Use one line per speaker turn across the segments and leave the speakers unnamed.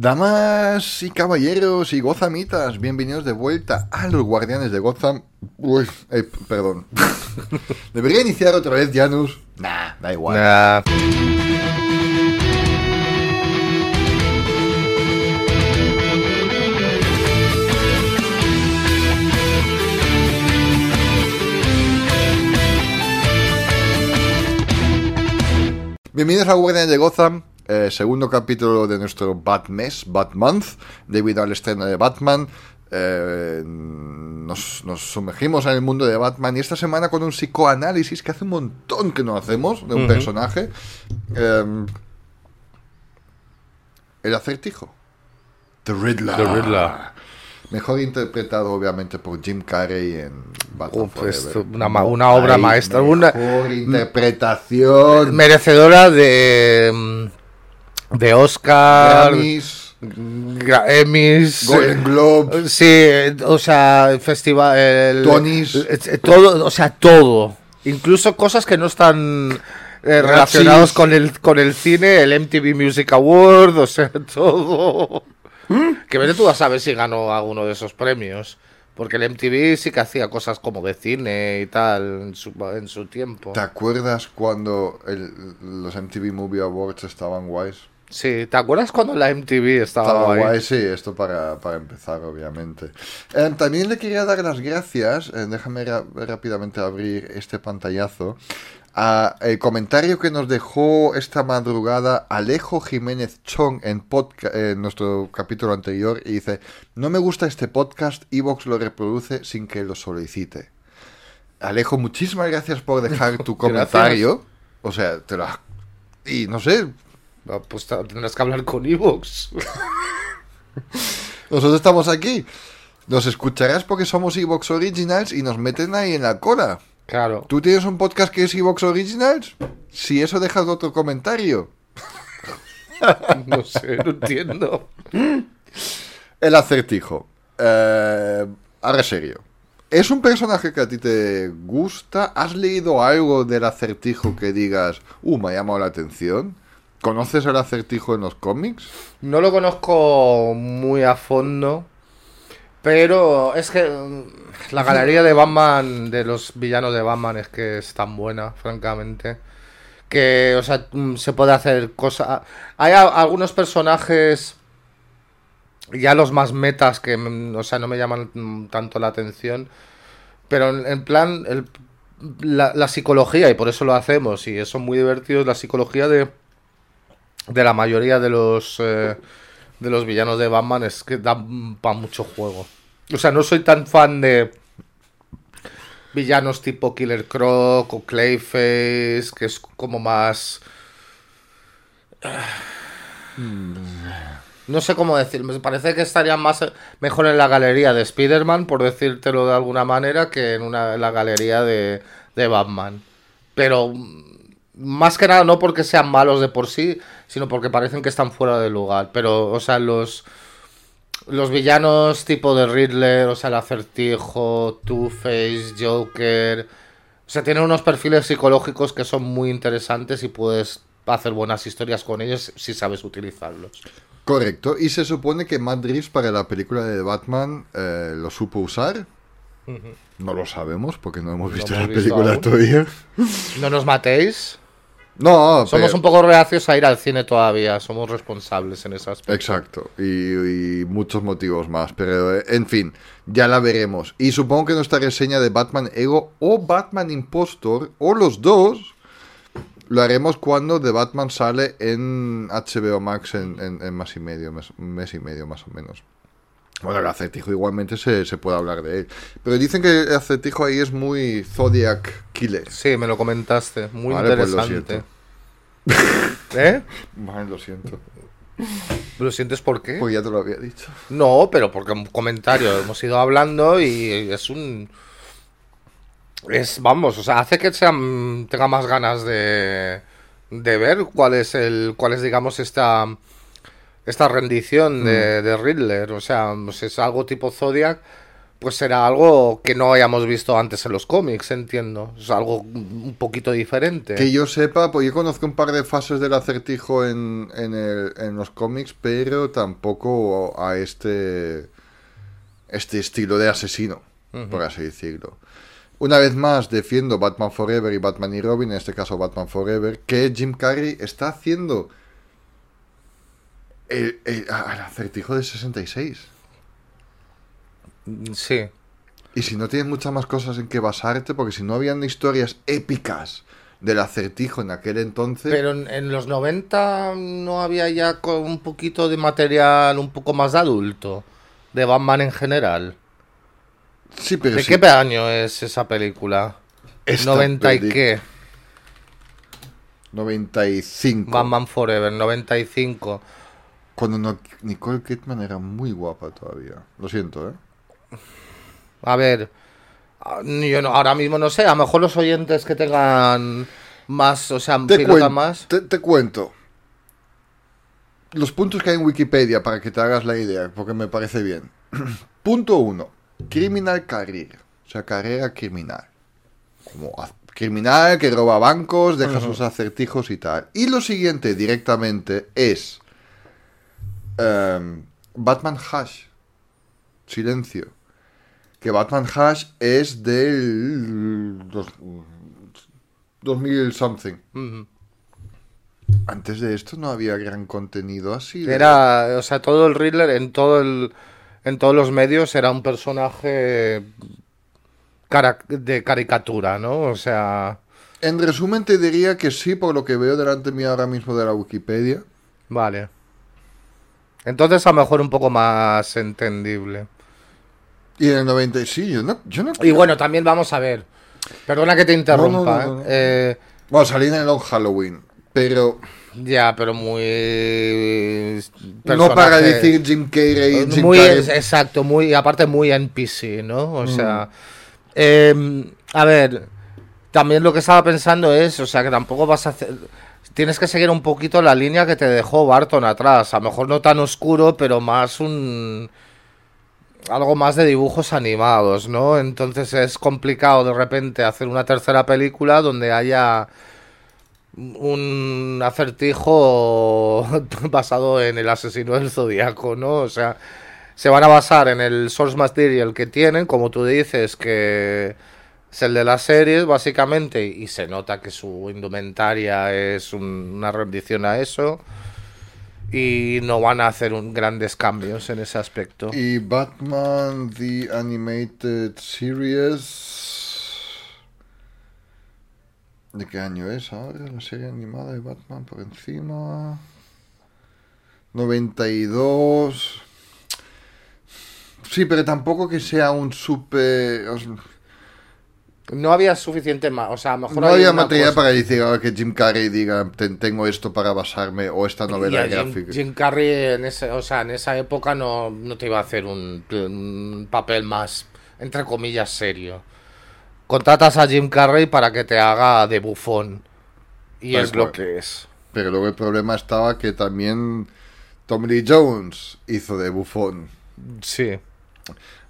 Damas y caballeros y gozamitas, bienvenidos de vuelta a los Guardianes de Gotham. Uy, eh, perdón. ¿Debería iniciar otra vez, Janus? Nah, da igual.
Nah.
Bienvenidos a Guardianes de Gotham, eh, segundo capítulo de nuestro Batmes, Batmonth, debido al estreno de Batman. eh, nos, nos sumergimos en el mundo de Batman y esta semana con un psicoanálisis que hace un montón que no hacemos de un personaje. Eh, el acertijo. The Riddler.
The Riddler.
Mejor interpretado, obviamente, por Jim Carrey en Batman
Uf,
Forever.
esto, una obra
Ay,
maestra,
Mejor
una-
interpretación.
Merecedora de. Mm, De Oscar.
Grammys,
Gra- Emmys.
Golden
eh,
Globe.
Sí, eh, o sea, festival. el-
Tonys.
eh, Todo, o sea, todo. Incluso cosas que no están eh, relacionados con el, con el cine, el MTV Music Award, o sea, todo. Que vete tú a saber si ganó alguno de esos premios. Porque el MTV sí que hacía cosas como de cine y tal en su, en su tiempo.
¿Te acuerdas cuando el- los MTV Movie Awards estaban guays?
Sí, ¿te acuerdas cuando la MTV estaba,
Estaba
guay?
guay, sí, esto para, para empezar, obviamente. Eh, también le quería dar las gracias, eh, déjame rápidamente abrir este pantallazo, a el comentario que nos dejó esta madrugada Alejo Jiménez Chong en, en nuestro capítulo anterior y dice, no me gusta este podcast, Evox lo reproduce sin que lo solicite. Alejo, muchísimas gracias por dejar tu comentario. O sea, te lo... Y no sé,
Pues tendrás que hablar con Evox.
Nosotros estamos aquí. Nos escucharás porque somos Evox Originals y nos meten ahí en la cola.
Claro.
¿Tú tienes un podcast que es Evox Originals? Si eso dejas otro comentario.
No sé, no entiendo.
El acertijo. Eh, ahora serio. ¿Es un personaje que a ti te gusta? ¿Has leído algo del acertijo que digas, uh, me ha llamado la atención? ¿Conoces el acertijo en los cómics?
No lo conozco muy a fondo. Pero es que mm, la galería de Batman, de los villanos de Batman, es que es tan buena, francamente. Que, o sea, mm, se puede hacer cosas. Hay algunos personajes, ya los más metas, que, mm, o sea, no me llaman tanto la atención. Pero en, plan, la, la psicología, y por eso lo hacemos, y son muy divertidos, la psicología de, de la mayoría de los eh, de los villanos de Batman es que dan para mucho juego. O sea, no soy tan fan de villanos tipo Killer Croc o Clayface, que es como más... No sé cómo decir, me parece que estarían más mejor en la galería de Spider-Man, por decírtelo de alguna manera, que en, una, en la galería de, de Batman. Pero mm, más que nada no porque sean malos de por sí, sino porque parecen que están fuera de lugar. Pero, o sea, los, los villanos tipo de Riddler, o sea, el acertijo, Two-Face, Joker. O sea, tienen unos perfiles psicológicos que son muy interesantes y puedes hacer buenas historias con ellos si sabes utilizarlos.
Correcto. Y se supone que Matt Reeves para la película de Batman eh, lo supo usar. No lo sabemos porque no hemos visto
hemos
la
visto
película
aún.
todavía.
No nos matéis.
No,
Somos
pero-
un poco reacios a ir al cine todavía. Somos responsables en ese aspecto.
Exacto, y, y muchos motivos más, pero eh, en fin, ya la veremos. Y supongo que nuestra reseña de Batman Ego o Batman Impostor, o los dos, lo haremos cuando The Batman sale en HBO Max en, en- en más y medio, mes, mes y medio más o menos. Bueno, el acertijo igualmente se, se puede hablar de él. Pero dicen que el acertijo ahí es muy Zodiac Killer.
Sí, me lo comentaste. Muy
Vale, pues lo
interesante. ¿Eh?
Vale, lo siento.
¿Lo sientes por qué?
Pues ya te lo había dicho.
No, pero porque un comentario hemos ido hablando y es un. Es, vamos, o sea, hace que sea, tenga más ganas de, de ver cuál es el, cuál es, digamos, esta, esta rendición de, de Riddler. O sea, pues es algo tipo Zodiac, pues será algo que no hayamos visto antes en los cómics, entiendo. Es algo un poquito diferente.
Que yo sepa, pues yo conozco un par de fases del acertijo en, en, el- en los cómics, pero tampoco a este, este estilo de asesino, por así decirlo. Una vez más, defiendo Batman Forever y Batman y Robin, en este caso Batman Forever, que Jim Carrey está haciendo el, el- a- el acertijo de 66.
Sí.
Y si no tienes muchas más cosas en que basarte, porque si no habían historias épicas del acertijo en aquel entonces...
Pero en, en los 90 no había ya un poquito de material un poco más adulto de Batman en general.
sí, pero
¿De
sí,
qué año es esa película?
esta
90 y qué?
95.
Batman Forever, 95.
Cuando no- Nicole Kidman era muy guapa todavía. Lo siento, ¿eh?
A ver, ah, yo no, ahora mismo no sé, a lo mejor los oyentes que tengan más, o sea,
Te, cuen-
más.
te, te cuento. Los puntos que hay en Wikipedia para que te hagas la idea, porque me parece bien. Punto 1. Criminal career. O sea, carrera criminal. Como criminal que roba bancos, deja sus acertijos y tal. Y lo siguiente directamente es em, Batman Hash. Silencio. Que Batman Hash es del dos- 2000 something. Antes de esto no había gran contenido así. de-
Era, o sea, todo el Riddler en todo el, en todos los medios era un personaje cara- de caricatura, ¿no? O sea,
En resumen te diría que sí, por lo que veo delante mío ahora mismo de la Wikipedia.
vale. Entonces a lo mejor un poco más entendible.
Y en el 90, sí, yo no... Yo no
Y bueno, también vamos a ver. Perdona que te interrumpa,
No, no.
¿eh? Eh,
Bueno, salí en el Long Halloween, pero
ya, pero muy...
no para decir Jim Carrey, Jim
muy
Carrey.
exacto, muy aparte muy NPC, ¿no?
Mm.
O sea, em, a ver, también lo que estaba pensando es, o sea, que tampoco vas a hacer tienes que seguir un poquito la línea que te dejó Barton atrás, a lo mejor no tan oscuro, pero más un algo más de dibujos animados, ¿no? Entonces es complicado de repente hacer una tercera película donde haya un acertijo basado en el asesino del zodiaco, ¿no? O sea, se van a basar en el source material que tienen, como tú dices, que es el de las series, básicamente, y se nota que su indumentaria es un- una rendición a eso. Y no van a hacer un- grandes cambios en ese aspecto.
Y Batman The Animated Series. ¿De qué año es ahora la serie animada de Batman por encima? 92. Sí, pero tampoco que sea un super.
No había suficiente más, o sea, a lo mejor
No había material
cosa-
para decir que Jim Carrey diga "Ten- tengo esto para basarme o esta novela
Jim,
gráfica.
Jim Carrey en ese, o sea, en esa época no, no te iba a hacer un, un papel más, entre comillas, serio. Contratas a Jim Carrey para que te haga de bufón. Y es lo que es.
Pero luego el problema estaba que también Tom Lee Jones hizo de bufón.
Sí.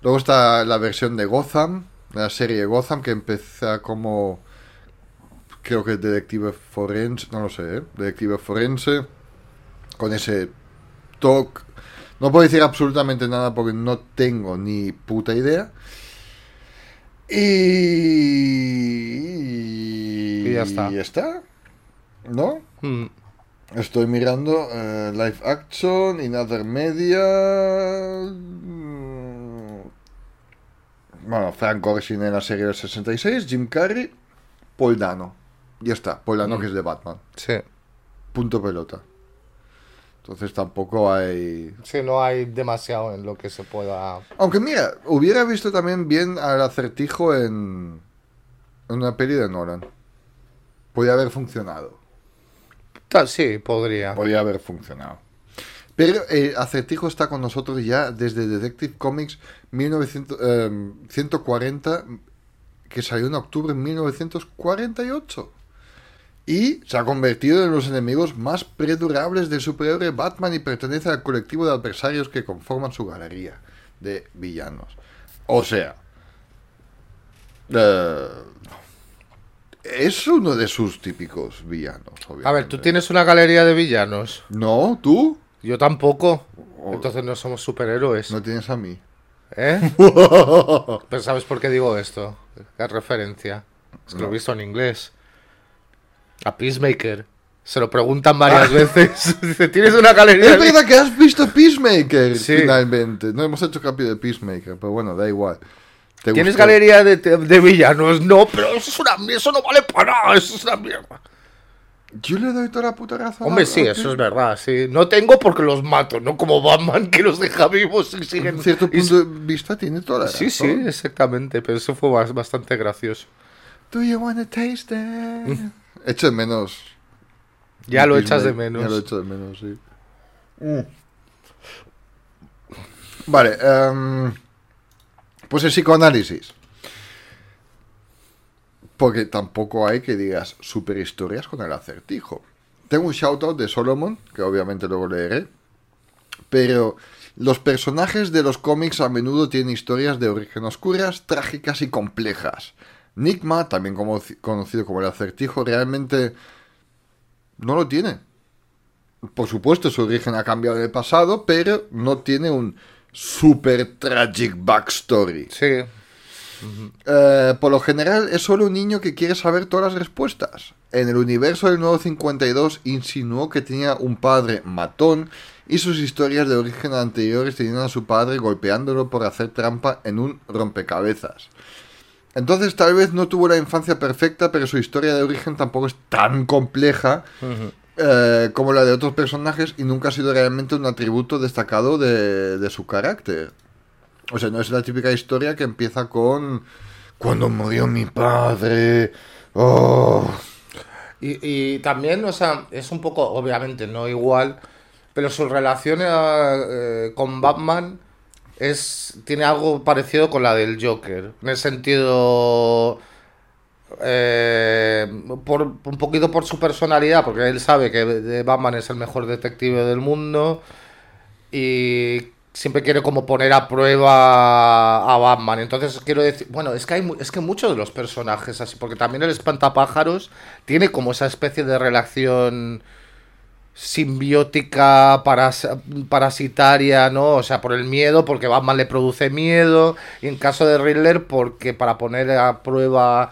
Luego está la versión de Gotham, la serie Gotham, que empieza como. Creo que detective forense, no lo sé, ¿eh? Detective forense, con ese toque. No puedo decir absolutamente nada porque no tengo ni puta idea. Y.
Y ya está.
Y ya está. ¿No?
Mm.
Estoy mirando eh, live action, in other media. Bueno, Frank Gorshin en la serie del 66, Jim Carrey, Paul Dano. Ya está, Paul Dano
Mm.
que es de Batman.
Sí.
Punto pelota. Entonces tampoco hay.
Sí, no hay demasiado en lo que se pueda.
Aunque mira, hubiera visto también bien al acertijo en, en una peli de Nolan. Podría haber funcionado.
Sí, podría.
Podría haber funcionado. Pero el acertijo está con nosotros ya desde Detective Comics 1900, eh, 140, que salió en octubre de 1948. Y se ha convertido en los enemigos más perdurables del superhéroe Batman y pertenece al colectivo de adversarios que conforman su galería de villanos. O sea, eh, es uno de sus típicos villanos, obviamente.
A ver, tú tienes una galería de villanos.
No, tú
Yo tampoco. Entonces no somos superhéroes.
no tienes a mí.
¿Eh? Pero ¿sabes por qué digo esto? ¿Qué referencia? Es que lo he visto en inglés. A Peacemaker. Se lo preguntan varias veces. Dice, ¿tienes una galería?
Es verdad que has visto Peacemaker
Sí.
finalmente. No hemos hecho cambio de Peacemaker, pero bueno, da igual. ¿Te
¿Tienes
gustó?
galería de, de villanos? No, pero eso es una eso no vale para nada, eso es una mierda.
Yo le doy toda la puta razón.
Hombre, sí, eso es verdad, sí. No tengo porque los mato, no como Batman que los deja vivos y siguen...
En cierto punto de vista tiene toda la
Sí, sí,
razón.
exactamente, pero eso fue bas- bastante gracioso.
Do you wanna taste it? Echo de menos.
Ya lo echas de menos.
Ya lo echo de menos, sí. Vale, em, pues el psicoanálisis. Porque tampoco hay que digas super historias con el acertijo. Tengo un shoutout de Solomon, que obviamente luego leeré. Pero los personajes de los cómics a menudo tienen historias de origen oscuras, trágicas y complejas. Nigma, también conocido como el acertijo, realmente no lo tiene. Por supuesto, su origen ha cambiado en el pasado, pero no tiene un super tragic backstory.
Sí,
Eh, por lo general es solo un niño que quiere saber todas las respuestas. En el universo del nuevo 52 insinuó que tenía un padre matón y sus historias de origen anteriores tenían a su padre golpeándolo por hacer trampa en un rompecabezas. Entonces tal vez no tuvo la infancia perfecta, pero su historia de origen tampoco es tan compleja eh, como la de otros personajes y nunca ha sido realmente un atributo destacado de, de su carácter. O sea, no es la típica historia que empieza con... Cuando murió mi padre... Oh.
Y, también, o sea, es un poco, obviamente, no igual, pero su relación eh, con Batman es tiene algo parecido con la del Joker. En el sentido. eh, por, un poquito por su personalidad, porque él sabe que Batman es el mejor detective del mundo y siempre quiere como poner a prueba a Batman. Entonces quiero decir, bueno, es que hay es que muchos de los personajes así, porque también el espantapájaros tiene como esa especie de relación simbiótica, paras- parasitaria, ¿no? O sea, por el miedo, porque Batman le produce miedo, y en caso de Riddler, porque para poner a prueba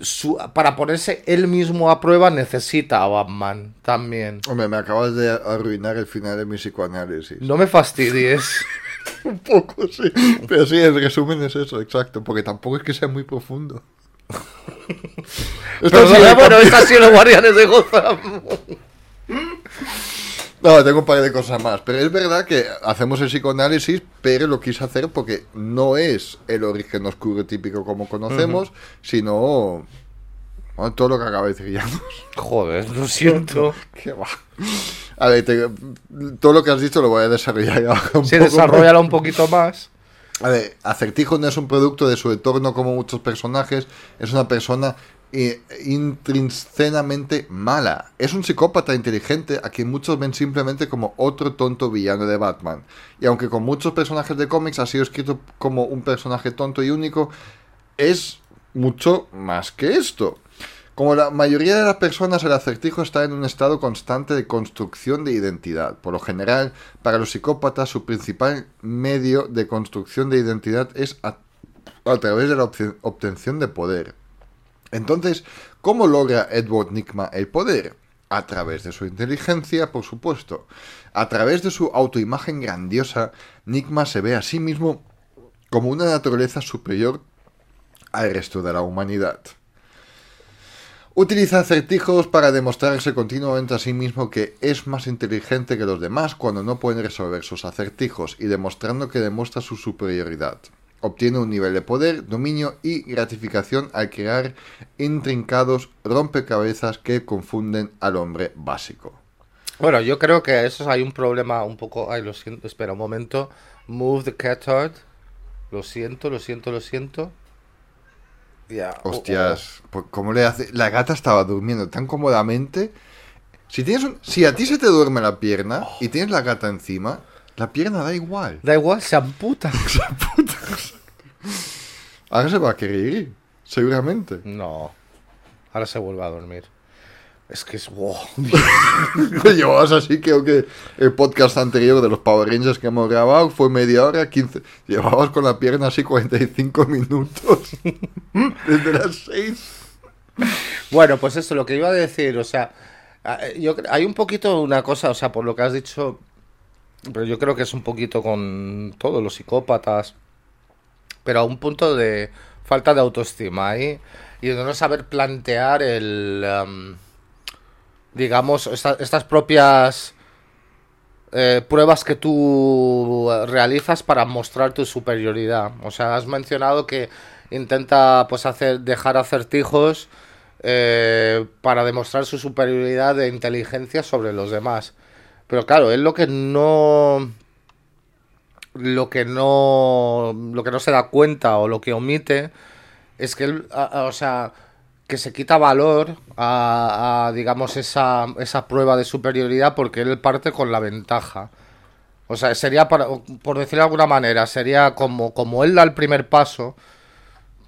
su, para ponerse él mismo a prueba necesita a Batman también.
Hombre, me acabas de arruinar el final de mi psicoanálisis.
No me fastidies.
Un poco, sí. Pero sí, el resumen es eso, exacto. Porque tampoco es que sea muy profundo.
Pero
sí,
bueno, estas han sido los guardianes de Gotham.
No, tengo un par de cosas más. Pero es verdad que hacemos el psicoanálisis, pero lo quise hacer porque no es el origen oscuro típico como conocemos, sino bueno, todo lo que acaba de decir Llanos.
Joder, lo siento.
Qué va. A ver, te- todo lo que has dicho lo voy a desarrollar ahora un
Sí,
poco
desarrollala un poquito más.
A ver, Acertijo no es un producto de su entorno como muchos personajes, es una persona eh, intrínsecamente mala. Es un psicópata inteligente a quien muchos ven simplemente como otro tonto villano de Batman. Y aunque con muchos personajes de cómics ha sido escrito como un personaje tonto y único, es mucho más que esto. Como la mayoría de las personas, el acertijo está en un estado constante de construcción de identidad. Por lo general, para los psicópatas, su principal medio de construcción de identidad es a, través de la obte- obtención de poder. Entonces, ¿cómo logra Edward Nigma el poder? A través de su inteligencia, por supuesto. A través de su autoimagen grandiosa, Nigma se ve a sí mismo como una naturaleza superior al resto de la humanidad. Utiliza acertijos para demostrarse continuamente a sí mismo que es más inteligente que los demás cuando no pueden resolver sus acertijos y demostrando que demuestra su superioridad. Obtiene un nivel de poder, dominio y gratificación al crear intrincados rompecabezas que confunden al hombre básico.
Bueno, yo creo que eso hay un problema un poco. Ay, lo siento, espera un momento. Move the catard. Lo siento, lo siento, lo siento. Ya. oh,
Hostias, pues, ¿cómo le hace? La gata estaba durmiendo tan cómodamente. Si tienes un... si a ti se te duerme la pierna y tienes la gata encima, la pierna da igual.
Da igual, se amputa.
Ahora se va a querer ir, seguramente.
No. Ahora se vuelve a dormir. Es que es. wow.
Llevabas así, creo que el podcast anterior de los Power Rangers que hemos grabado fue media hora, 15. Llevabas con la pierna así 45 minutos. Desde las 6.
Bueno, pues eso, lo que iba a decir, o sea, yo, hay un poquito una cosa, o sea, por lo que has dicho, pero yo creo que es un poquito con todos los psicópatas, pero a un punto de falta de autoestima ahí y de no saber plantear el, em, digamos, esta- estas propias eh, pruebas que tú eh, realizas para mostrar tu superioridad. O sea, has mencionado que intenta pues hacer dejar acertijos eh, para demostrar su superioridad de inteligencia sobre los demás. Pero claro, él lo que no lo que no lo que no se da cuenta o lo que omite es que él, o sea, que se quita valor a, a, digamos esa, esa prueba de superioridad porque él parte con la ventaja. O sea, sería para, por decirlo de alguna manera, sería como, como él da el primer paso.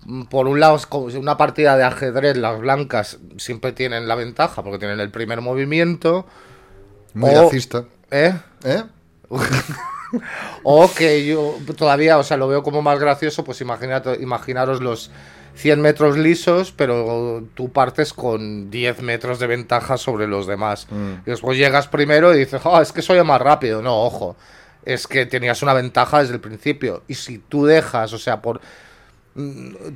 mm, Por un lado, es una partida de ajedrez, las blancas siempre tienen la ventaja porque tienen el primer movimiento.
Muy
O-
racista.
¿Eh?
¿Eh?
O que yo todavía, o sea, lo veo como más gracioso, pues imagínate, imaginaros los 100 metros lisos, pero tú partes con 10 metros de ventaja sobre los demás.
Mm.
Y después llegas primero y dices, "Ah, es que soy el más rápido. No, ojo, es que tenías una ventaja desde el principio. Y si tú dejas, o sea, por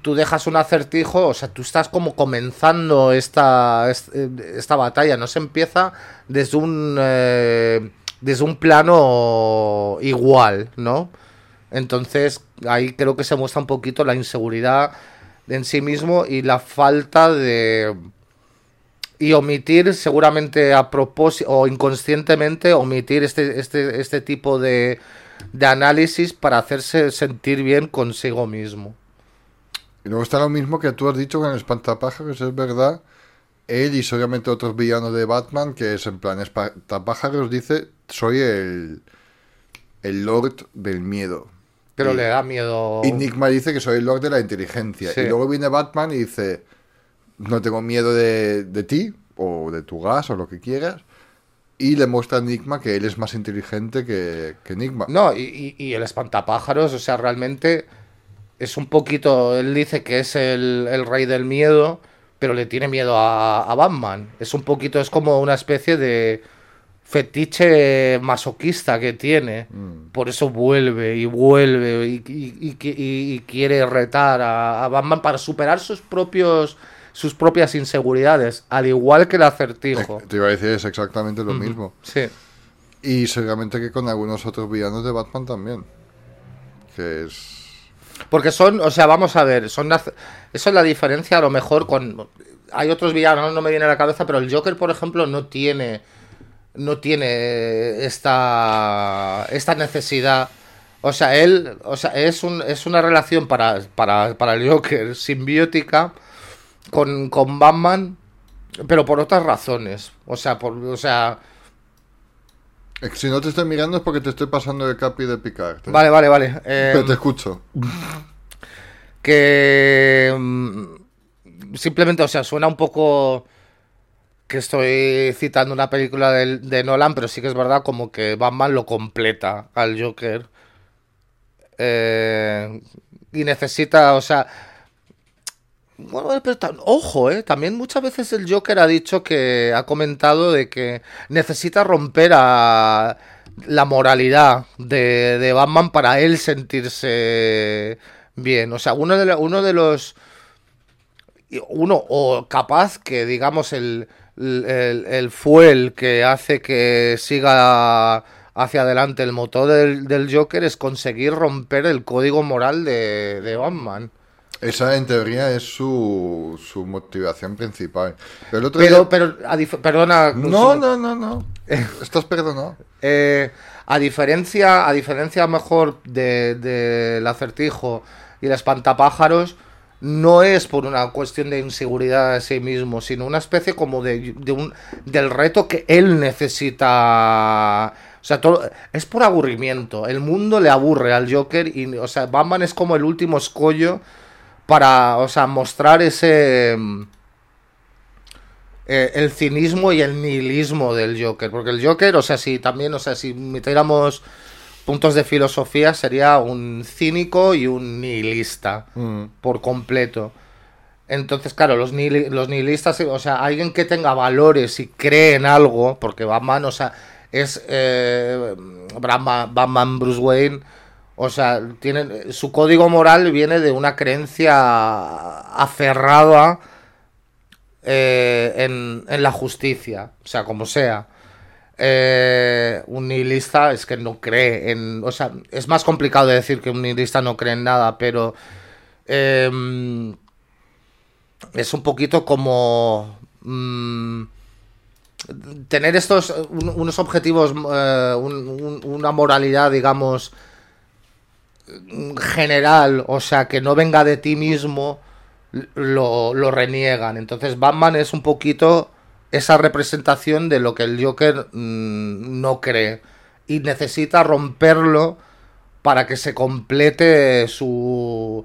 tú dejas un acertijo, o sea, tú estás como comenzando esta, est- eh, esta batalla, no se empieza desde un, eh, desde un plano igual, ¿no? Entonces, ahí creo que se muestra un poquito la inseguridad en sí mismo y la falta de... Y omitir seguramente a propósito o inconscientemente omitir este, este, este tipo de, de análisis para hacerse sentir bien consigo mismo.
Y luego está lo mismo que tú has dicho con el espantapájaros, es verdad. Él y seguramente otros villanos de Batman, que es en plan, espantapájaros dice, soy el, el Lord del miedo.
Pero
Y
le da miedo.
Enigma dice que soy el Lord de la inteligencia.
Sí.
Y luego viene Batman y dice, no tengo miedo de, de ti, o de tu gas, o lo que quieras. Y le muestra a Enigma que él es más inteligente que, que Enigma.
No, y, y- y el espantapájaros, o sea, realmente es un poquito. Él dice que es el, el rey del miedo, pero le tiene miedo a, a Batman. Es un poquito, es como una especie de fetiche masoquista que tiene.
Mm.
Por eso vuelve y vuelve y, y- y- quiere retar a, a Batman para superar sus propios sus propias inseguridades, al igual que el acertijo.
Te iba a decir, es exactamente lo mismo.
Sí.
Y seguramente que con algunos otros villanos de Batman también. Que es...
Porque son, o sea, vamos a ver, son eso es la diferencia a lo mejor con hay otros villanos, no me viene a la cabeza, pero el Joker, por ejemplo, no tiene no tiene esta esta necesidad. O sea, él, o sea, es un es una relación para para para el Joker simbiótica con con Batman, pero por otras razones. O sea, por o sea,
Si no te estoy mirando es porque te estoy pasando el capi de Picard. ¿eh?
vale, vale, vale.
Pero
em,
te escucho.
que mm, simplemente, o sea, suena un poco que estoy citando una película de, de Nolan, pero sí que es verdad como que Batman lo completa al Joker. Eh, y necesita, o sea... Bueno, pero ta- ojo, eh, también muchas veces el Joker ha dicho que ha comentado de que necesita romper a la moralidad de, Batman para él sentirse bien. O sea, uno de, uno de los uno o capaz que digamos el, el, el- el fuel que hace que siga hacia adelante el motor del, Joker es conseguir romper el código moral de Batman.
Esa en teoría es su, su motivación principal. Pero el otro
Pero,
día-
pero, a dif- perdona.
No, no, no, no. Estás perdonado.
Eh, a diferencia, a diferencia mejor de- del acertijo y el espantapájaros, no es por una cuestión de inseguridad de sí mismo, sino una especie como de, de un, del reto que él necesita. O sea, todo, es por aburrimiento. El mundo le aburre al Joker y, o sea, Batman es como el último escollo para, o sea, mostrar ese... eh, el cinismo y el nihilismo del Joker. Porque el Joker, o sea, si también, o sea, si metiéramos puntos de filosofía, sería un cínico y un nihilista
Mm.
por completo. Entonces, claro, los, nihili- los nihilistas, o sea, alguien que tenga valores y cree en algo, porque Batman, o sea, es eh, Batman, Batman Bruce Wayne, o sea, tienen, su código moral viene de una creencia aferrada eh, en, la justicia, o sea, como sea. Eh, un nihilista es que no cree en. O sea, es más complicado de decir que un nihilista no cree en nada, pero. em, es un poquito como. mm, tener estos. un- unos objetivos. eh, un- un- una moralidad, digamos. General, o sea, que no venga de ti mismo. Lo, lo reniegan. Entonces, Batman es un poquito esa representación de lo que el Joker mm, no cree y necesita romperlo para que se complete su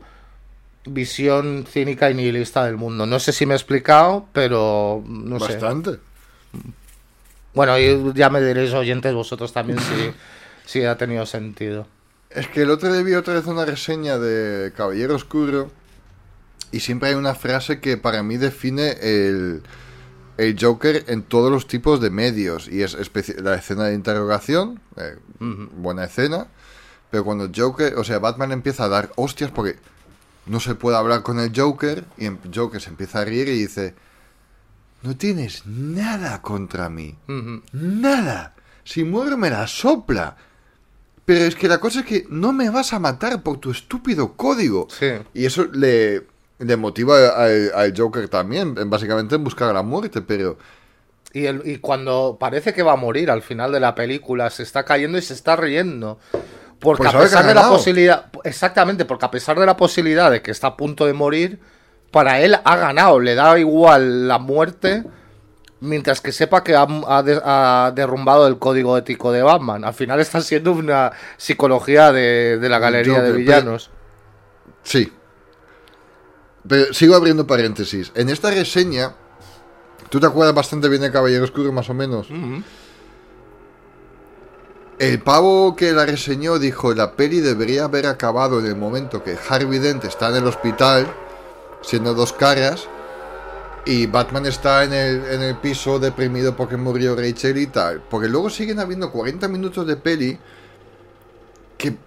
visión cínica y nihilista del mundo. No sé si me he explicado, pero no sé.
Bastante.
Bueno, y ya me diréis oyentes vosotros también si, si ha tenido sentido.
Es que el otro día vi otra vez una reseña de Caballero Oscuro y siempre hay una frase que para mí define el, el Joker en todos los tipos de medios y es la escena de interrogación, eh, buena escena, pero cuando Joker, o sea, Batman empieza a dar hostias porque no se puede hablar con el Joker y el Joker se empieza a reír y dice, no tienes nada contra mí. Nada. Si muero me la sopla. Pero es que la cosa es que no me vas a matar por tu estúpido código.
Sí.
Y eso le, le motiva al, al Joker también, en- básicamente en buscar la muerte, pero...
Y, el- y cuando parece que va a morir al final de la película, se está cayendo y se está riendo. Porque
Pues
a pesar de la posibilidad, exactamente, porque a pesar de la posibilidad de que está a punto de morir, para él ha ganado, le da igual la muerte, mientras que sepa que ha, ha de- ha derrumbado el código ético de Batman. Al final está siendo una psicología de, de la galería
Joker,
de
pero-
villanos.
Sí. Pero sigo abriendo paréntesis. En esta reseña, tú te acuerdas bastante bien de Caballero Oscuro, más o menos. El pavo que la reseñó dijo, la peli debería haber acabado en el momento que Harvey Dent está en el hospital, siendo dos caras, y Batman está en el, en el piso deprimido porque murió Rachel y tal. Porque luego siguen habiendo 40 minutos de peli que,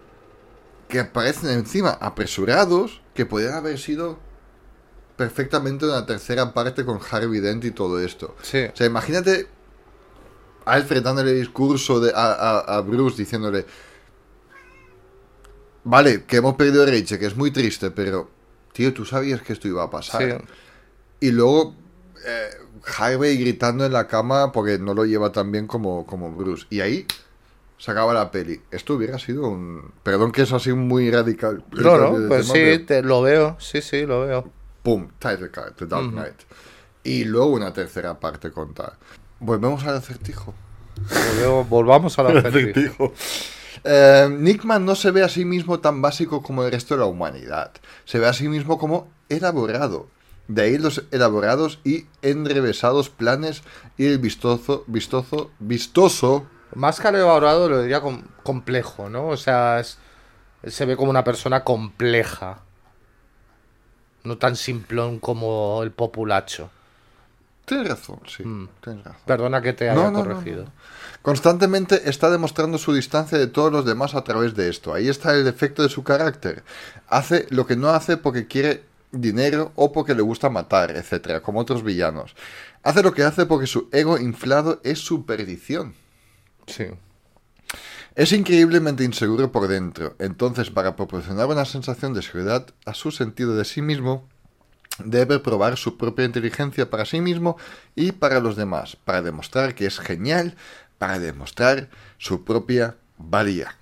que aparecen encima apresurados, que podrían haber sido perfectamente una tercera parte con Harvey Dent y todo esto.
Sí.
O sea, imagínate Alfred dándole discurso de, a, a- a Bruce diciéndole: Vale, que hemos perdido a Rachel, que es muy triste, pero tío, tú sabías que esto iba a pasar.
Sí.
Y luego eh, Harvey gritando en la cama porque no lo lleva tan bien como, como Bruce. Y ahí se acaba la peli. Esto hubiera sido un. Perdón que es así muy radical.
No, no, pues
tema,
sí,
pero
te- lo veo, sí, sí, lo veo.
¡Pum! Title card, The Dark. Knight. Y luego una tercera parte contar. Volvemos al acertijo.
Volvemos- volvamos a la acertijo.
Eh, Nickman no se ve a sí mismo tan básico como el resto de la humanidad. Se ve a sí mismo como elaborado. De ahí los elaborados y enrevesados planes y el vistoso, vistoso, vistoso.
Más que elaborado lo diría com- complejo, ¿no? O sea, es- se ve como una persona compleja. No tan simplón como el populacho.
Tienes razón, sí.
Mm.
Tienes razón.
Perdona que te haya
No, no, no,
corregido.
no. Constantemente está demostrando su distancia de todos los demás a través de esto. Ahí está el defecto de su carácter. Hace lo que no hace porque quiere dinero o porque le gusta matar, etcétera, como otros villanos. Hace lo que hace porque su ego inflado es su perdición.
Sí.
Es increíblemente inseguro por dentro, entonces para proporcionar una sensación de seguridad a su sentido de sí mismo, debe probar su propia inteligencia para sí mismo y para los demás, para demostrar que es genial, para demostrar su propia valía.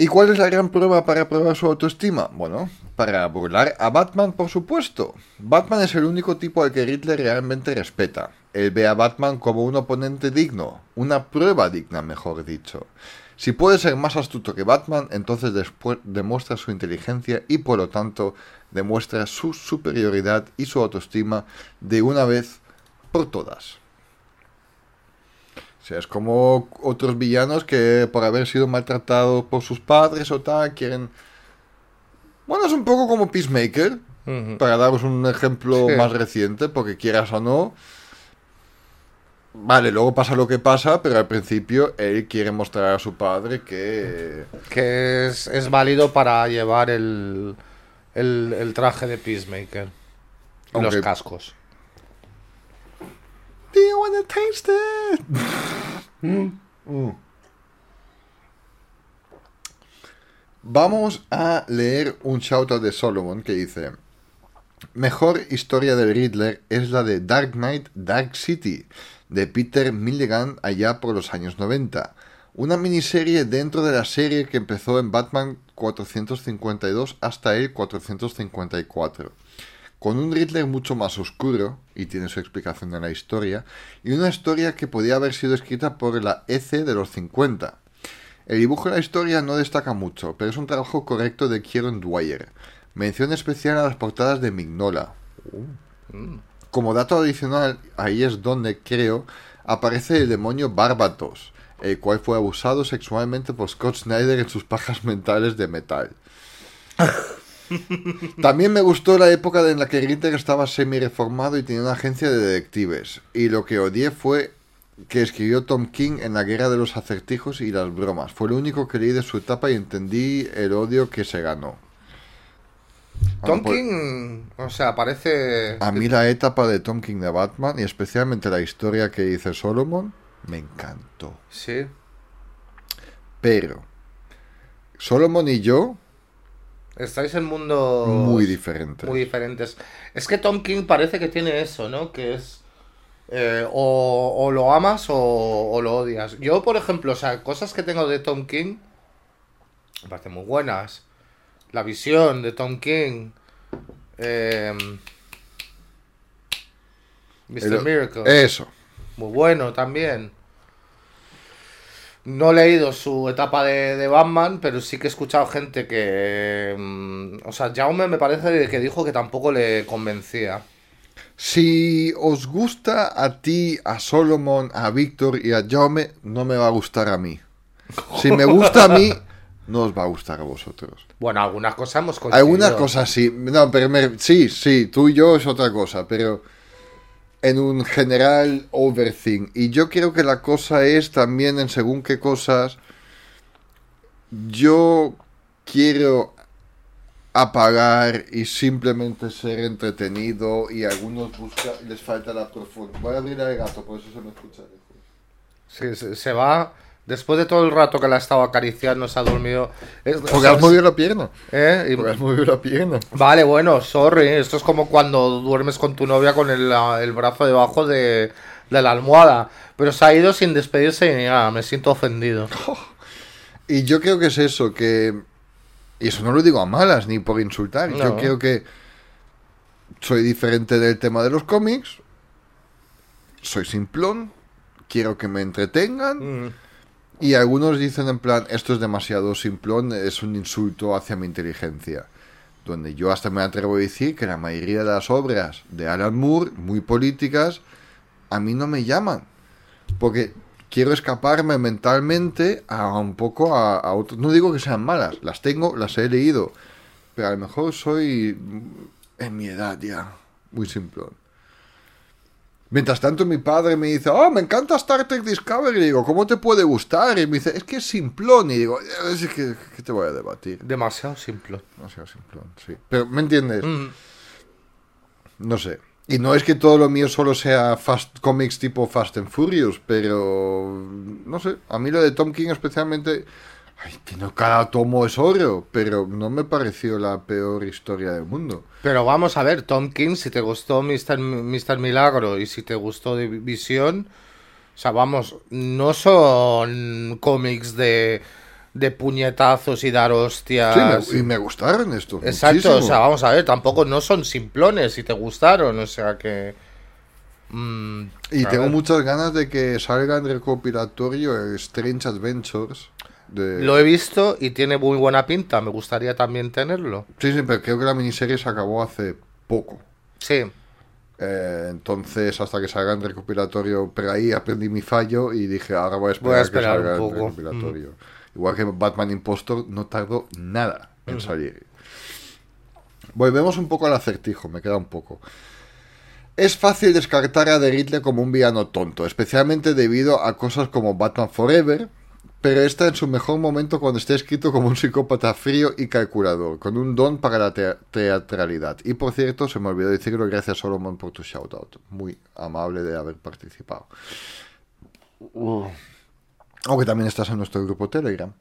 ¿Y cuál es la gran prueba para probar su autoestima? Bueno, para burlar a Batman, por supuesto. Batman es el único tipo al que Riddler realmente respeta. Él ve a Batman como un oponente digno, una prueba digna, mejor dicho. Si puede ser más astuto que Batman, entonces demuestra su inteligencia y por lo tanto demuestra su superioridad y su autoestima de una vez por todas. O sea, es como otros villanos que por haber sido maltratados por sus padres o tal, quieren... Bueno, es un poco como Peacemaker,
Ujú.
para daros un ejemplo
Sí.
más reciente, porque quieras o no... Vale, luego pasa lo que pasa, pero al principio él quiere mostrar a su padre que...
Que es, es válido para llevar el, el, el traje de Peacemaker.
Aunque-
los cascos.
Do you taste it? Mm. Vamos a leer un shoutout de Solomon que dice: Mejor historia del Riddler es la de Dark Knight Dark City de Peter Milligan allá por los años 90. Una miniserie dentro de la serie que empezó en Batman 452 hasta el 454 con un Riddler mucho más oscuro, y tiene su explicación en la historia, y una historia que podía haber sido escrita por la EC de los 50. El dibujo de la historia no destaca mucho, pero es un trabajo correcto de Kieron Dwyer. Mención especial a las portadas de Mignola. Como dato adicional, ahí es donde, creo, aparece el demonio Barbatos, el cual fue abusado sexualmente por Scott Snyder en sus pajas mentales de metal. También me gustó la época en la que Ritter estaba semi-reformado y tenía una agencia de detectives. Y lo que odié fue que escribió Tom King en la guerra de los acertijos y las bromas. Fue lo único que leí de su etapa y entendí el odio que se ganó.
Tom
Bueno, pues,
King, o sea, parece...
A mí la etapa de Tom King de Batman y especialmente la historia que dice Solomon me encantó.
Sí.
Pero Solomon y yo
Estáis en mundos...
muy diferentes.
muy diferentes. Es que Tom King parece que tiene eso, ¿no? Que es eh, o, o lo amas o, o lo odias. Yo, por ejemplo, o sea, cosas que tengo de Tom King me parecen muy buenas. La visión de Tom King. Eh, Mr.
El-
Miracle.
Eso.
Muy bueno también. No he leído su etapa de, de Batman, pero sí que he escuchado gente que... mm, o sea, Jaume me parece que dijo que tampoco le convencía.
Si os gusta a ti, a Solomon, a Víctor y a Jaume, no me va a gustar a mí. Si me gusta a mí, no os va a gustar a vosotros.
Bueno, algunas cosas hemos coincidido.
Algunas cosas sí. No, pero me- sí, sí, tú y yo es otra cosa, pero en un general overthink. Y yo creo que la cosa es también en según qué cosas. Yo quiero apagar y simplemente ser entretenido y algunos buscan, les falta la profundidad. Voy a abrir al gato, por eso se me escucha.
Sí, se, se va... Después de todo el rato que la ha estado acariciando, se ha dormido... Es- o
Porque
sea,
has movido la pierna.
¿eh? Y-
Porque has movido la pierna.
Vale, bueno, sorry. Esto es como cuando duermes con tu novia con el, el brazo debajo de, de la almohada. Pero se ha ido sin despedirse y ni nada. Me siento ofendido.
Y yo creo que es eso, que... Y eso no lo digo a malas ni por insultar. Yo creo que soy diferente del tema de los cómics. Soy simplón. Quiero que me entretengan.
Mm.
Y algunos dicen en plan, esto es demasiado simplón, es un insulto hacia mi inteligencia. Donde yo hasta me atrevo a decir que la mayoría de las obras de Alan Moore, muy políticas, a mí no me llaman. Porque quiero escaparme mentalmente a un poco a, a otros. No digo que sean malas, las tengo, las he leído. Pero a lo mejor soy mm, en mi edad ya, muy simplón. Mientras tanto mi padre me dice, oh, me encanta Star Trek Discovery. Y digo, ¿cómo te puede gustar? Y me dice, es que es simplón. Y digo, es que, ¿qué te voy a debatir?
Demasiado simple.
No sea simplón, sí. Pero, ¿me entiendes?
Mm.
No sé. Y no es que todo lo mío solo sea fast comics tipo Fast and Furious, pero no sé, a mí lo de Tom King especialmente, ay, que no cada tomo es oro, pero no me pareció la peor historia del mundo.
Pero vamos a ver, Tom King, si te gustó Mr. M- Mr. Milagro y si te gustó Visión, o sea, vamos, no son cómics de, de puñetazos y dar hostias.
Sí, me- y me gustaron estos.
Exacto,
muchísimo.
o sea, vamos a ver, tampoco no son simplones si te gustaron, o sea que... Mm,
Y tengo
ver.
muchas ganas de que salga en recopilatorio Strange Adventures. De...
Lo he visto y tiene muy buena pinta. Me gustaría también tenerlo.
Sí, sí, pero creo que la miniserie se acabó hace poco.
Sí.
Eh, entonces, hasta que salga en recopilatorio, pero ahí aprendí mi fallo y dije, ahora voy a esperar,
Voy a esperar
que salga
un
en recopilatorio. Igual que Batman Impostor no tardó nada en salir. Volvemos un poco al acertijo, me queda un poco. Es fácil descartar a The Riddler como un villano tonto, especialmente debido a cosas como Batman Forever, pero está en su mejor momento cuando está escrito como un psicópata frío y calculador, con un don para la tea- teatralidad. Y por cierto, se me olvidó decirlo, gracias Solomon por tu shoutout. Muy amable de haber participado. Aunque también estás en nuestro grupo Telegram.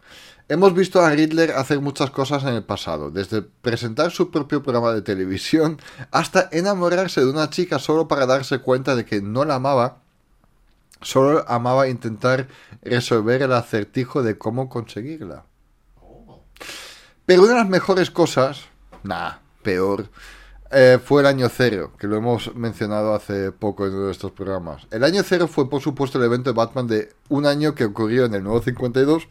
Hemos visto a Riddler hacer muchas cosas en el pasado, desde presentar su propio programa de televisión hasta enamorarse de una chica solo para darse cuenta de que no la amaba, solo amaba intentar resolver el acertijo de cómo conseguirla. Pero una de las mejores cosas, nah, peor, eh, fue el año cero, que lo hemos mencionado hace poco en uno de estos programas. El año cero fue, por supuesto, el evento de Batman de un año que ocurrió en el nuevo 52,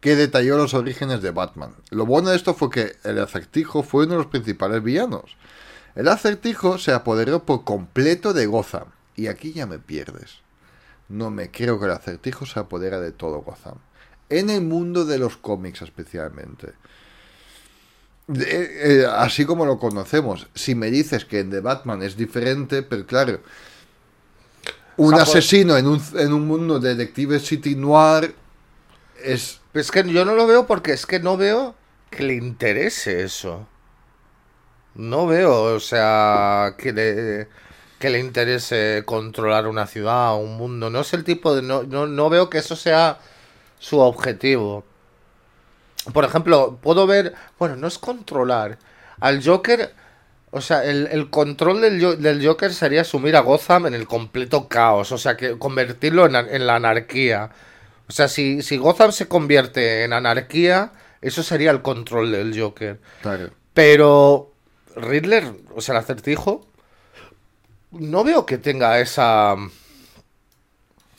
que detalló los orígenes de Batman. Lo bueno de esto fue que el acertijo fue uno de los principales villanos. El acertijo se apoderó por completo de Gotham. Y aquí ya me pierdes. No me creo que el acertijo se apodera de todo Gotham. En el mundo de los cómics especialmente. De- eh, así como lo conocemos. Si me dices que en The Batman es diferente, pero claro. Un asesino en un, en un mundo de Detective City Noir es...
Es que yo no lo veo porque es que no veo que le interese eso. No veo, o sea, que le, que le interese controlar una ciudad o un mundo. No es el tipo de... No, no, no veo que eso sea su objetivo. Por ejemplo, puedo ver... Bueno, no es controlar. Al Joker... O sea, el, el control del, del Joker sería sumir a Gotham en el completo caos. O sea, que convertirlo en, en la anarquía. O sea, si, si Gotham se convierte en anarquía, eso sería el control del Joker.
Claro.
Pero Riddler, o sea, el acertijo, no veo que tenga esa,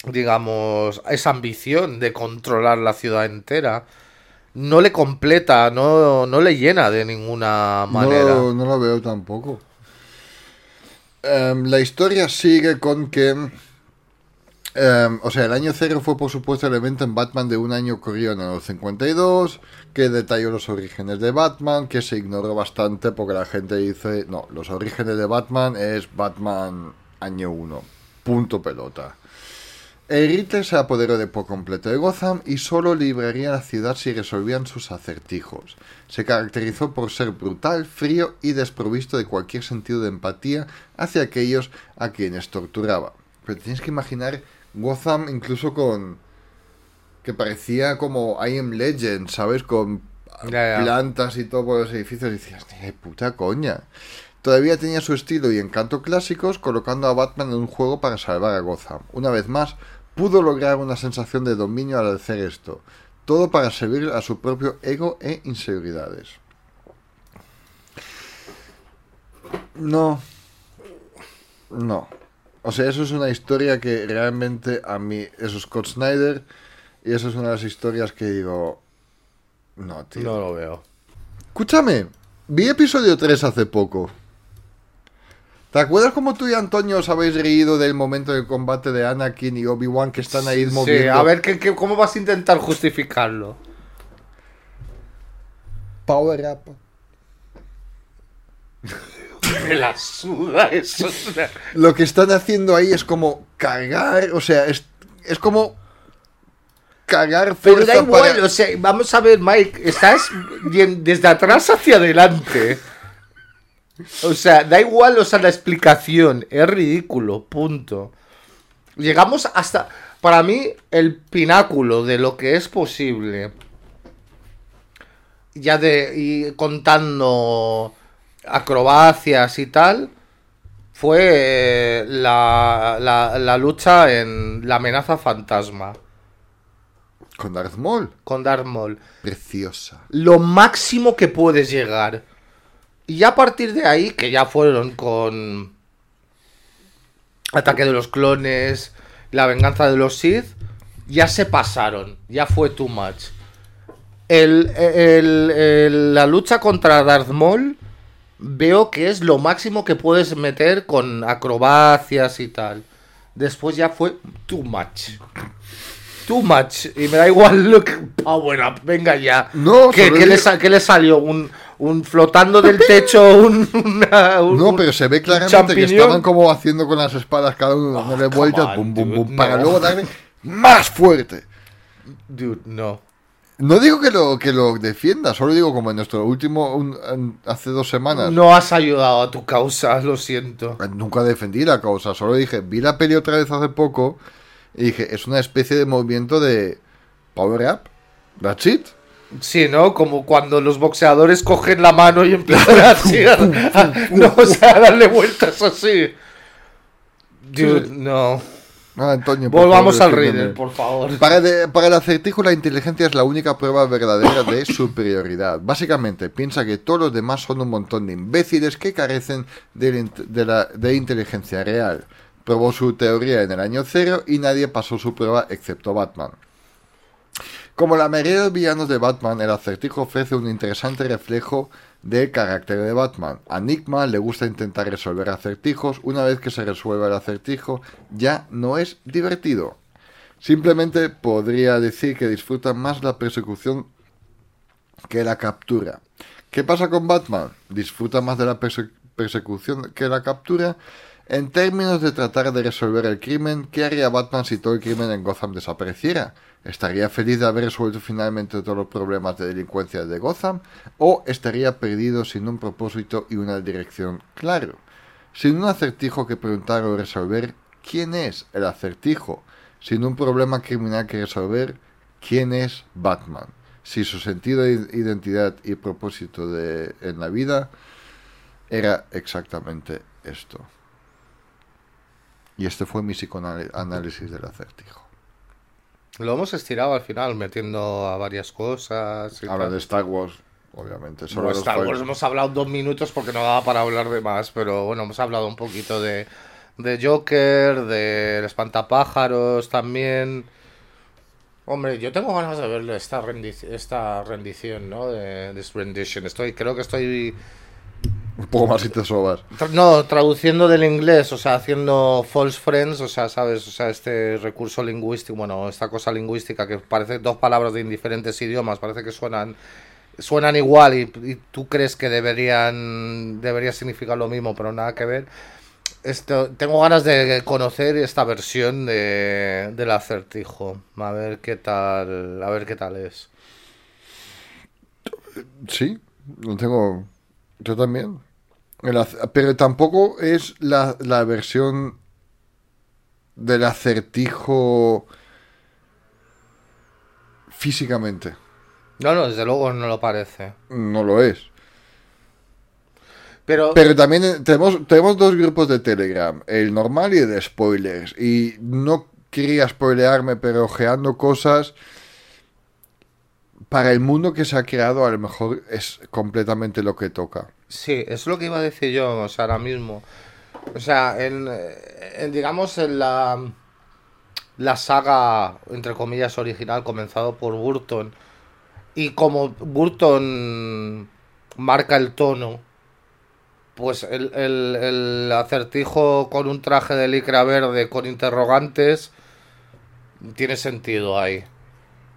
digamos, esa ambición de controlar la ciudad entera. No le completa, no, no le llena de ninguna
No
manera.
lo, no lo veo tampoco. Em, la historia sigue con que... em, o sea, el año cero fue por supuesto el evento en Batman de un año ocurrió en el 52, que detalló los orígenes de Batman, que se ignoró bastante porque la gente dice, no, los orígenes de Batman es Batman año 1, punto pelota. El Riddler se apoderó de por completo de Gotham y solo libraría la ciudad si resolvían sus acertijos. Se caracterizó por ser brutal, frío y desprovisto de cualquier sentido de empatía hacia aquellos a quienes torturaba. Pero tienes que imaginar Gotham incluso con... que parecía como I Am Legend, ¿sabes? Con
Ya, ya.
plantas y todo por los edificios y decías, "Ni de puta coña. Todavía tenía su estilo y encanto clásicos, colocando a Batman en un juego para salvar a Gotham. Una vez más, pudo lograr una sensación de dominio al hacer esto. Todo para servir a su propio ego e inseguridades. No. No. O sea, eso es una historia que realmente a mí, eso es Scott Snyder, y eso es una de las historias que digo, no, tío.
No lo veo.
Escúchame, vi episodio 3 hace poco. ¿Te acuerdas cómo tú y Antonio os habéis reído del momento del combate de Anakin y Obi-Wan que están ahí
Sí,
moviendo?
a ver, ¿qué, qué- cómo vas a intentar justificarlo?
Power up.
Me la suda eso.
Lo que están haciendo ahí es como cargar, o sea, es, es como cargar
Pero
fuerza
da igual,
para-
o sea, vamos a ver, Mike, estás desde atrás hacia adelante. O sea, da igual, o sea, la explicación, es ridículo, punto. Llegamos hasta, para mí, el pináculo de lo que es posible. Ya de, y contando acrobacias y tal, fue eh, la, la, la lucha en la amenaza fantasma
Con Darth Maul.
con Darth Maul.
Preciosa.
Lo máximo que puedes llegar. Y a partir de ahí, que ya fueron con. Ataque de los clones, la venganza de los Sith, ya se pasaron, ya fue too much. El, el- el- la lucha contra Darth Maul veo que es lo máximo que puedes meter con acrobacias y tal. Después ya fue too much. Too much. Y me da igual lo que... Power up, venga ya.
No,
¿Qué, le,
digo-
sa- qué le salió? Un, un flotando del techo, un... una- un-
No,
un-
pero se ve claramente que
champiñón.
estaban como haciendo con las espadas cada uno dándole
Oh, come
vueltas,
on,
bum, bum,
dude,
bum, para
no.
luego darle más fuerte.
Dude, no.
No digo que lo, que lo defienda, solo digo como en nuestro último, un- en- hace dos semanas.
No has ayudado a tu causa, lo siento.
Nunca defendí la causa, solo dije, vi la peli otra vez hace poco y dije, es una especie de movimiento de power up. That's it.
Sí, ¿no? Como cuando los boxeadores cogen la mano y empiezan así a, a- no, o sea, a darle vueltas así. Dude, no.
Ah, Antonio, por
Volvamos al
favor, defiéndeme.
por favor.
Para, de- para el acertijo, la inteligencia es la única prueba verdadera de superioridad. Básicamente, piensa que todos los demás son un montón de imbéciles que carecen de, la- de inteligencia real. Probó su teoría en el año cero y nadie pasó su prueba excepto Batman. Como la mayoría de los villanos de Batman, el acertijo ofrece un interesante reflejo del carácter de Batman. A le gusta intentar resolver acertijos. Una vez que se resuelve el acertijo, ya no es divertido. Simplemente podría decir que disfruta más la persecución que la captura. ¿Qué pasa con Batman? ¿Disfruta más de la perse- persecución que la captura? En términos de tratar de resolver el crimen, ¿qué haría Batman si todo el crimen en Gotham desapareciera? ¿Estaría feliz de haber resuelto finalmente todos los problemas de delincuencia de Gotham? ¿O estaría perdido sin un propósito y una dirección claro? Sin un acertijo que preguntar o resolver, ¿quién es el acertijo? Sin un problema criminal que resolver, ¿quién es Batman? Si su sentido de identidad y propósito de, en la vida era exactamente esto. Y este fue mi psicoanálisis del acertijo.
Lo hemos estirado al final, metiendo a varias cosas. y
Habla
tal.
de Star Wars, obviamente.
Star Wars hemos hablado dos minutos porque no daba para hablar de más, pero bueno, hemos hablado un poquito de, de Joker, de Espantapájaros también. Hombre, yo tengo ganas de verle esta, rendici- esta rendición, ¿no? De this rendition. Estoy, creo que estoy
Un poco más si te sobas.
No, traduciendo del inglés, o sea, haciendo false friends, o sea, ¿sabes? O sea, este recurso lingüístico, bueno, esta cosa lingüística que parece dos palabras de indiferentes idiomas, parece que suenan suenan igual y, y tú crees que deberían debería significar lo mismo, pero nada que ver. Esto, tengo ganas de conocer esta versión de, del acertijo, a ver qué tal, a ver qué tal es.
Sí, lo tengo. Yo también. Pero tampoco es la, la versión del acertijo físicamente.
No, no, desde luego no lo parece.
No lo es.
Pero,
Pero también eh, tenemos, tenemos dos grupos de Telegram, el normal y el de spoilers. Y no quería spoilearme, pero ojeando cosas. Para el mundo que se ha creado, a lo mejor es completamente lo que toca.
Sí, es lo que iba a decir yo, o sea, ahora mismo. O sea, en, digamos, en la, la saga, entre comillas, original, comenzado por Burton, y como Burton marca el tono, pues el, el, el acertijo con un traje de licra verde con interrogantes tiene sentido ahí,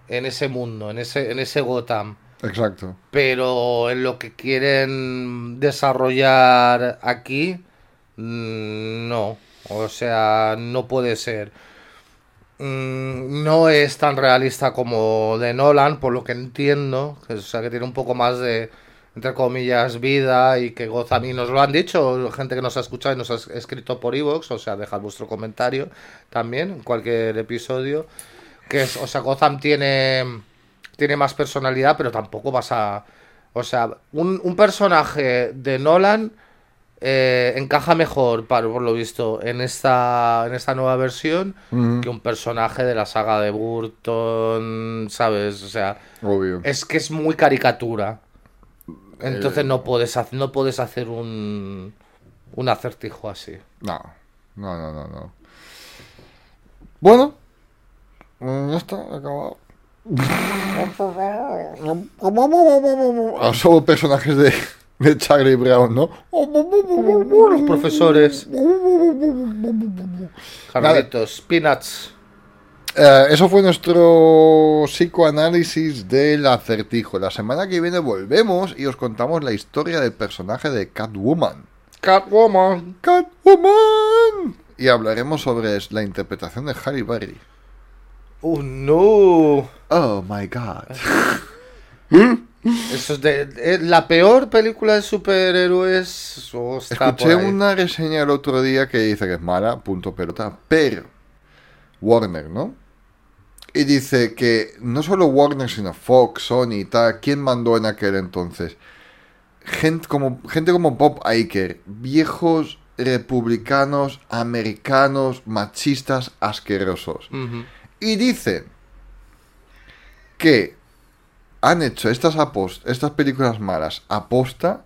en ese mundo, en ese, en ese Gotham
Exacto.
pero en lo que quieren desarrollar aquí, mm, no. O sea, no puede ser. Mm, No es tan realista como de Nolan, por lo que entiendo. O sea, que tiene un poco más de, entre comillas, vida y que Gotham, y nos lo han dicho, gente que nos ha escuchado y nos ha escrito por iVoox, o sea, dejad vuestro comentario también en cualquier episodio. Que es, o sea, Gotham tiene tiene más personalidad, pero tampoco vas a. O sea, un, un personaje de Nolan eh, encaja mejor, para, por lo visto, en esta, en esta nueva versión que un personaje de la saga de Burton, ¿sabes? O sea,
Obvio.
es que es muy caricatura. Entonces no puedes, hacer, no puedes hacer un, un acertijo así.
No, No, no, no, no. Bueno, mm, ya está, acabado. Ah, Somos personajes de, de Charlie Brown, ¿no?
Los profesores. Carlitos, Peanuts.
Eh, eso fue nuestro psicoanálisis del acertijo. La semana que viene volvemos y os contamos la historia del personaje de Catwoman.
Catwoman.
Catwoman. Y hablaremos sobre la interpretación de Harry Berry.
Oh no.
Oh my god.
Eso es de, eh, la peor película de superhéroes. o está
Escuché una reseña el otro día que dice que es mala, punto pelota, pero Warner, ¿no? Y dice que no solo Warner, sino Fox, Sony y tal, ¿quién mandó en aquel entonces? Gente como, gente como Bob Iker, viejos republicanos, americanos, machistas, asquerosos.
Ujú.
Y dicen que han hecho estas, apos- estas películas malas aposta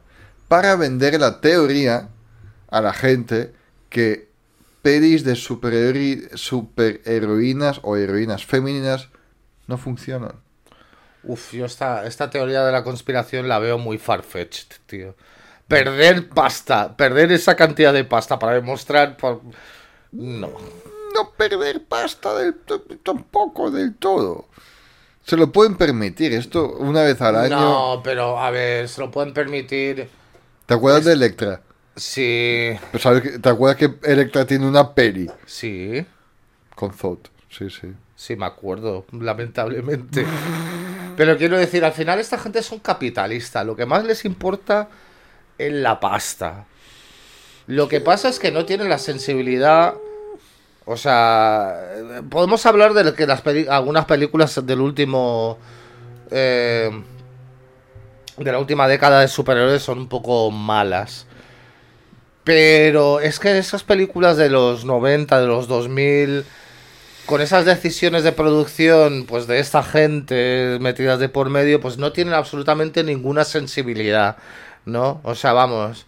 para vender la teoría a la gente que pelis de superheroínas o heroínas femeninas no funcionan.
Uf, yo esta, esta teoría de la conspiración la veo muy farfetched, tío. Perder pasta, perder esa cantidad de pasta para demostrar... por- No.
No perder pasta del tampoco del todo. Se lo pueden permitir esto una vez al año.
No, pero a ver, se lo pueden permitir.
¿Te acuerdas de Electra?
Sí,
Pues, ¿sabes? ¿Te acuerdas que Electra tiene una peli
sí,
con Thought? Sí, sí.
sí, me acuerdo, lamentablemente. Pero quiero decir, al final esta gente son capitalistas. Lo que más les importa es la pasta. Lo que pasa es que no tienen la sensibilidad. O sea, podemos hablar de que las algunas películas del último. eh, de la última década de superhéroes son un poco malas. Pero es que esas películas de los 90, de los 2000, con esas decisiones de producción, pues de esta gente metidas de por medio, pues no tienen absolutamente ninguna sensibilidad, ¿no? O sea, vamos.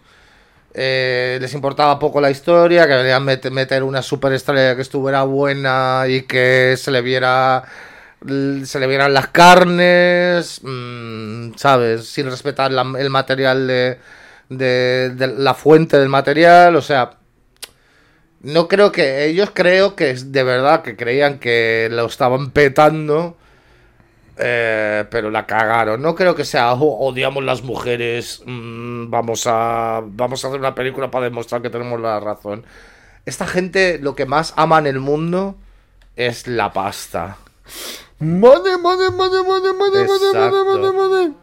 Eh, les importaba poco la historia, que querían met- meter una superestrella que estuviera buena y que se le viera se le vieran las carnes, mm, ¿sabes? Sin respetar la- el material de, de, la fuente del material, o sea, no creo que ellos creo que de verdad que creían que lo estaban petando, eh, pero la cagaron. No creo que sea "Oh, odiamos las mujeres, mm, vamos a vamos a hacer una película para demostrar que tenemos la razón. Esta gente lo que más ama en el mundo es la pasta.
Money, money, money, money, money, money, money, money, money.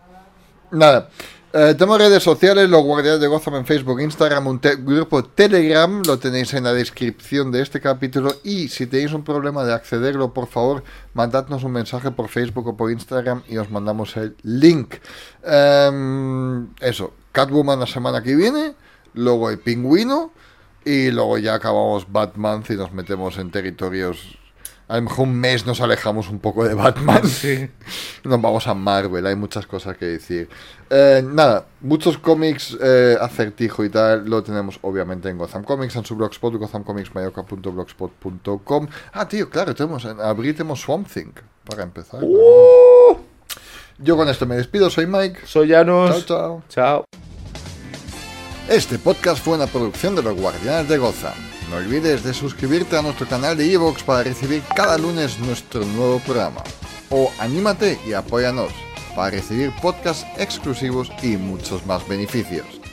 Nada. Eh, tenemos redes sociales, los guardianes de Gotham en Facebook, Instagram, un grupo Telegram, lo tenéis en la descripción de este capítulo y si tenéis un problema de accederlo, por favor, mandadnos un mensaje por Facebook o por Instagram y os mandamos el link. Em, eso, Catwoman la semana que viene, luego el pingüino y luego ya acabamos Batman y nos metemos en territorios... A lo mejor un mes nos alejamos un poco de Batman.
Sí.
Nos vamos a Marvel, hay muchas cosas que decir. Eh, nada, muchos cómics, eh, acertijo y tal, lo tenemos obviamente en Gotham Comics, en su blogspot, gothamcomicsmayoka.blogspot.com. Ah, tío, claro, tenemos, en abril tenemos Swamp Thing, para empezar. Yo con esto me despido, soy Mike.
Soy Janos.
Chao, chao.
Chao.
Este podcast fue una producción de los Guardianes de Gotham. No olvides de suscribirte a nuestro canal de Evox para recibir cada lunes nuestro nuevo programa. O anímate y apóyanos para recibir podcasts exclusivos y muchos más beneficios.